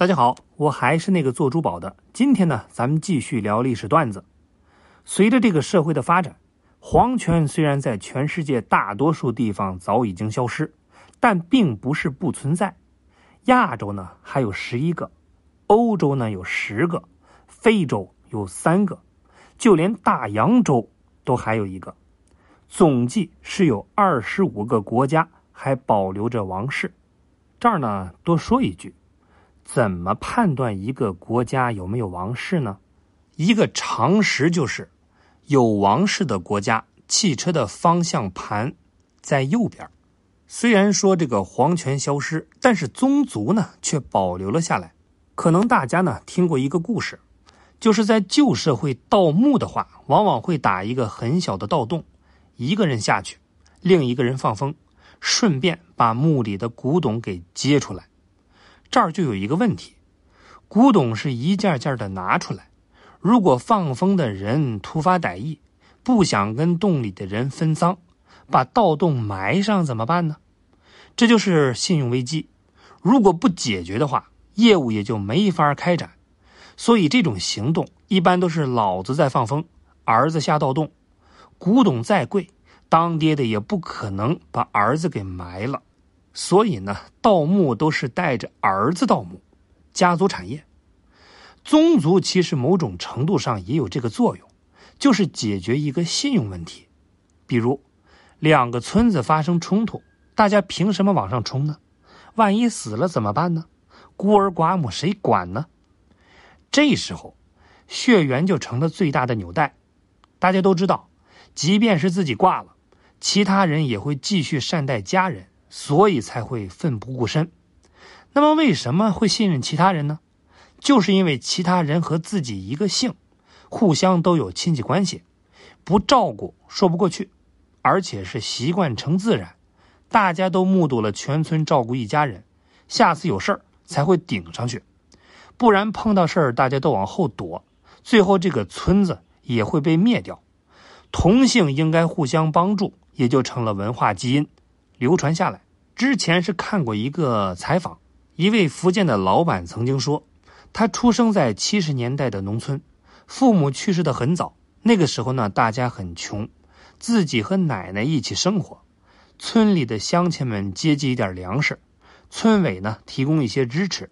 大家好，我还是那个做珠宝的。今天呢，咱们继续聊历史段子。随着这个社会的发展，皇权虽然在全世界大多数地方早已经消失，但并不是不存在。亚洲呢还有十一个，欧洲呢有十个，非洲有三个，就连大洋洲都还有一个。总计是有二十五个国家还保留着王室。这儿呢，多说一句。怎么判断一个国家有没有王室呢？一个常识就是，有王室的国家，汽车的方向盘在右边。虽然说这个皇权消失，但是宗族呢却保留了下来。可能大家呢听过一个故事，就是在旧社会盗墓的话，往往会打一个很小的盗洞，一个人下去，另一个人放风，顺便把墓里的古董给接出来。这儿就有一个问题，古董是一件件的拿出来，如果放风的人突发歹意，不想跟洞里的人分赃，把盗洞埋上怎么办呢？这就是信用危机。如果不解决的话，业务也就没法开展。所以这种行动一般都是老子在放风，儿子下盗洞。古董再贵，当爹的也不可能把儿子给埋了。所以呢，盗墓都是带着儿子盗墓，家族产业，宗族其实某种程度上也有这个作用，就是解决一个信用问题。比如，两个村子发生冲突，大家凭什么往上冲呢？万一死了怎么办呢？孤儿寡母谁管呢？这时候，血缘就成了最大的纽带。大家都知道，即便是自己挂了，其他人也会继续善待家人。所以才会奋不顾身。那么为什么会信任其他人呢？就是因为其他人和自己一个姓，互相都有亲戚关系，不照顾说不过去，而且是习惯成自然。大家都目睹了全村照顾一家人，下次有事儿才会顶上去，不然碰到事儿大家都往后躲，最后这个村子也会被灭掉。同姓应该互相帮助，也就成了文化基因。流传下来，之前是看过一个采访，一位福建的老板曾经说，他出生在七十年代的农村，父母去世的很早，那个时候呢，大家很穷，自己和奶奶一起生活，村里的乡亲们接济一点粮食，村委呢提供一些支持，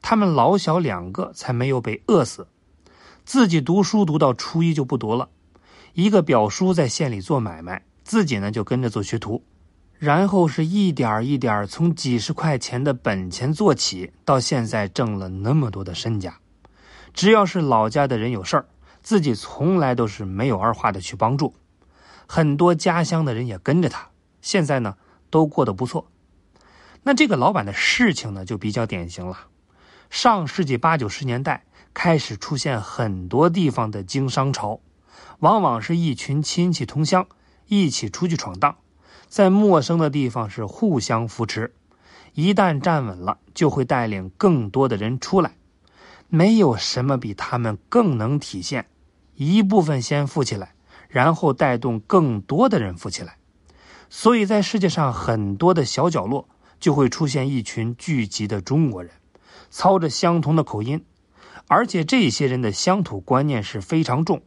他们老小两个才没有被饿死，自己读书读到初一就不读了，一个表叔在县里做买卖，自己呢就跟着做学徒。然后是一点一点从几十块钱的本钱做起，到现在挣了那么多的身家。只要是老家的人有事儿，自己从来都是没有二话的去帮助。很多家乡的人也跟着他，现在呢都过得不错。那这个老板的事情呢就比较典型了。上世纪八九十年代开始出现很多地方的经商潮，往往是一群亲戚同乡一起出去闯荡。在陌生的地方是互相扶持，一旦站稳了，就会带领更多的人出来。没有什么比他们更能体现一部分先富起来，然后带动更多的人富起来。所以在世界上很多的小角落，就会出现一群聚集的中国人，操着相同的口音，而且这些人的乡土观念是非常重，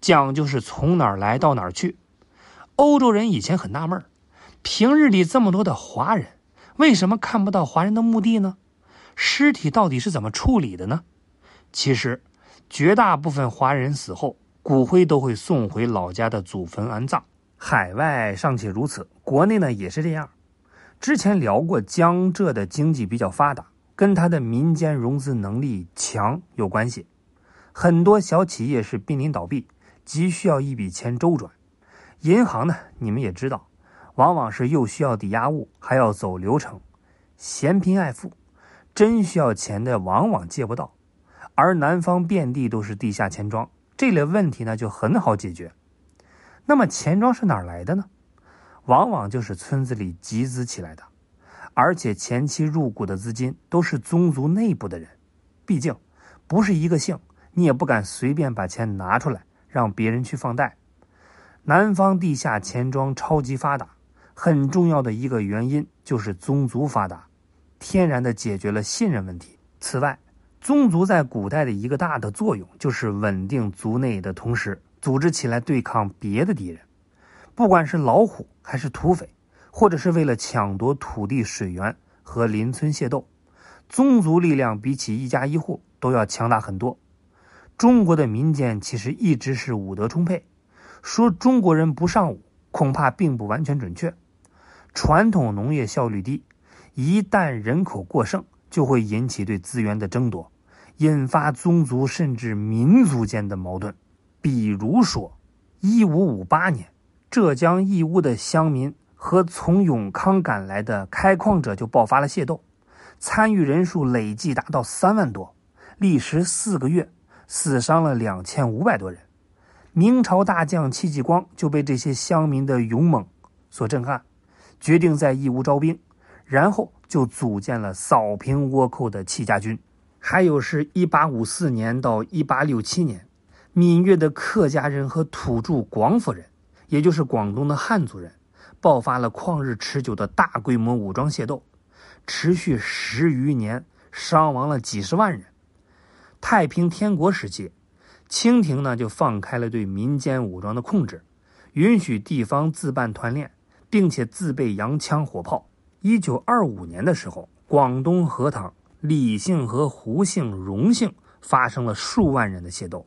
讲究是从哪儿来到哪儿去。欧洲人以前很纳闷平日里这么多的华人，为什么看不到华人的墓地呢？尸体到底是怎么处理的呢？其实，绝大部分华人死后，骨灰都会送回老家的祖坟安葬。海外尚且如此，国内呢也是这样。之前聊过，江浙的经济比较发达，跟它的民间融资能力强有关系。很多小企业是濒临倒闭，急需要一笔钱周转。银行呢，你们也知道，往往是又需要抵押物，还要走流程，嫌贫爱富，真需要钱的往往借不到，而南方遍地都是地下钱庄，这类问题呢就很好解决。那么钱庄是哪儿来的呢？往往就是村子里集资起来的，而且前期入股的资金都是宗族内部的人，毕竟不是一个姓，你也不敢随便把钱拿出来让别人去放贷。南方地下钱庄超级发达，很重要的一个原因就是宗族发达，天然的解决了信任问题。此外，宗族在古代的一个大的作用就是稳定族内的同时，组织起来对抗别的敌人，不管是老虎还是土匪，或者是为了抢夺土地、水源和邻村械斗，宗族力量比起一家一户都要强大很多。中国的民间其实一直是武德充沛，说中国人不上武，恐怕并不完全准确。传统农业效率低，一旦人口过剩。就会引起对资源的争夺，引发宗族甚至民族间的矛盾。比如说，一五五八年，浙江义乌的乡民和从永康赶来的开矿者就爆发了械斗，参与人数累计达到三万多，历时四个月，死伤了两千五百多人。明朝大将戚继光就被这些乡民的勇猛所震撼，决定在义乌招兵，然后。就组建了扫平倭寇的戚家军，还有是一八五四年到一八六七年，闽粤的客家人和土著广府人，也就是广东的汉族人，爆发了旷日持久的大规模武装械斗，持续十余年，伤亡了几十万人。太平天国时期，清廷呢就放开了对民间武装的控制，允许地方自办团练，并且自备洋枪火炮。一九二五年的时候，广东河塘李姓和胡姓、荣姓发生了数万人的械斗，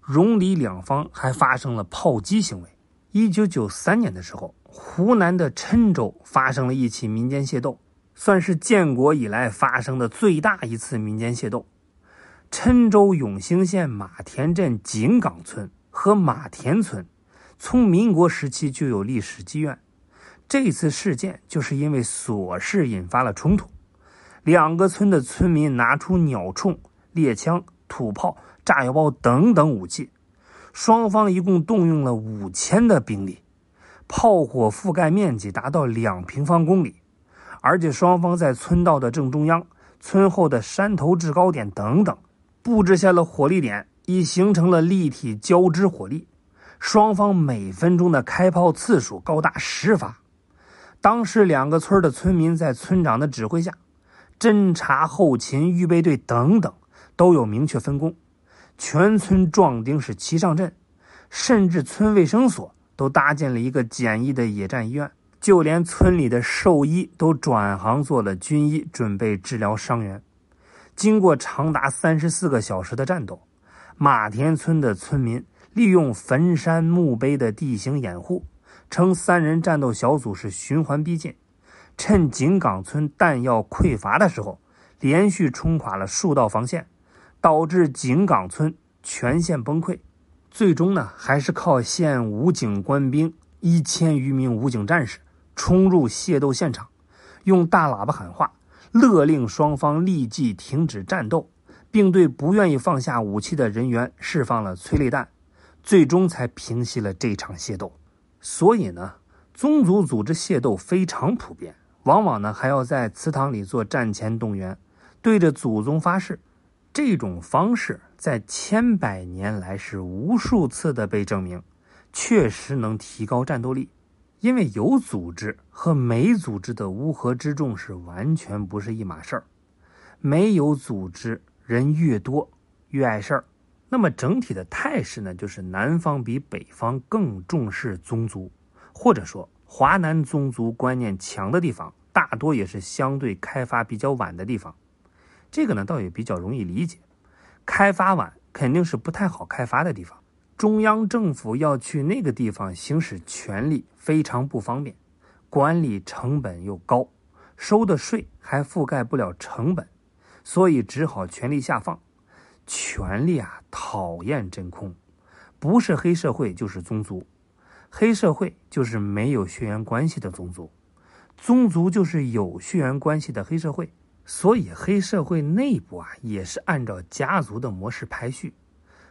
荣李两方还发生了炮击行为。一九九三年的时候，湖南的郴州发生了一起民间械斗，算是建国以来发生的最大一次民间械斗。郴州永兴县马田镇井岗村和马田村，从民国时期就有历史积怨。这次事件就是因为琐事引发了冲突，两个村的村民拿出鸟铳、猎枪、土炮、炸药包等等武器，双方一共动用了五千的兵力，炮火覆盖面积达到两平方公里，而且双方在村道的正中央、村后的山头制高点等等布置下了火力点，已形成了立体交织火力，双方每分钟的开炮次数高达十发。当时，两个村的村民在村长的指挥下，侦察、后勤、预备队等等都有明确分工。全村壮丁是齐上阵，甚至村卫生所都搭建了一个简易的野战医院，就连村里的兽医都转行做了军医，准备治疗伤员。经过长达三十四个小时的战斗，马田村的村民利用坟山墓碑的地形掩护。称三人战斗小组是循环逼近，趁井岗村弹药匮乏的时候，连续冲垮了数道防线，导致井岗村全线崩溃。最终呢，还是靠县武警官兵一千余名武警战士冲入械斗现场，用大喇叭喊话，勒令双方立即停止战斗，并对不愿意放下武器的人员释放了催泪弹，最终才平息了这场械斗。所以呢，宗族组织械斗非常普遍，往往呢还要在祠堂里做战前动员，对着祖宗发誓。这种方式在千百年来是无数次的被证明，确实能提高战斗力。因为有组织和没组织的乌合之众是完全不是一码事儿。没有组织，人越多越碍事儿。那么整体的态势呢，就是南方比北方更重视宗族，或者说华南宗族观念强的地方，大多也是相对开发比较晚的地方。这个呢，倒也比较容易理解，开发晚肯定是不太好开发的地方，中央政府要去那个地方行使权力非常不方便，管理成本又高，收的税还覆盖不了成本，所以只好权力下放。权力啊，讨厌真空，不是黑社会就是宗族，黑社会就是没有血缘关系的宗族，宗族就是有血缘关系的黑社会。所以黑社会内部啊，也是按照家族的模式排序。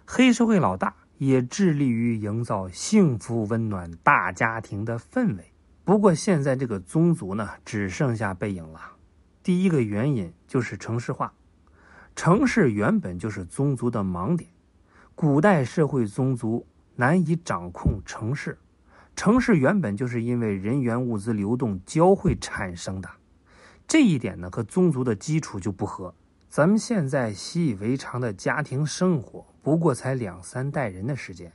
黑社会老大也致力于营造幸福温暖大家庭的氛围。不过现在这个宗族呢，只剩下背影了。第一个原因就是城市化。城市原本就是宗族的盲点，古代社会宗族难以掌控城市，城市原本就是因为人员物资流动交汇产生的，这一点呢和宗族的基础就不合，咱们现在习以为常的家庭生活，不过才两三代人的时间。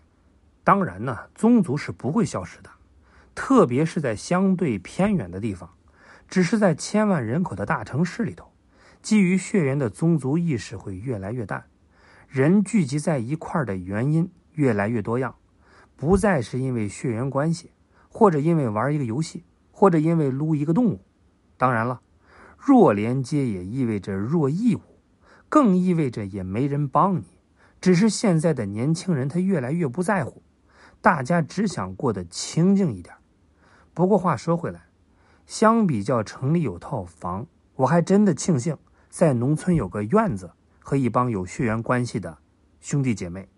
当然呢，宗族是不会消失的，特别是在相对偏远的地方。只是在千万人口的大城市里头，基于血缘的宗族意识会越来越淡，人聚集在一块儿的原因越来越多样，不再是因为血缘关系，或者因为玩一个游戏，或者因为撸一个动物。当然了。弱连接也意味着弱义务，更意味着也没人帮你。只是现在的年轻人他越来越不在乎，大家只想过得清静一点。不过话说回来，相比较城里有套房，我还真的庆幸在农村有个院子和一帮有血缘关系的兄弟姐妹。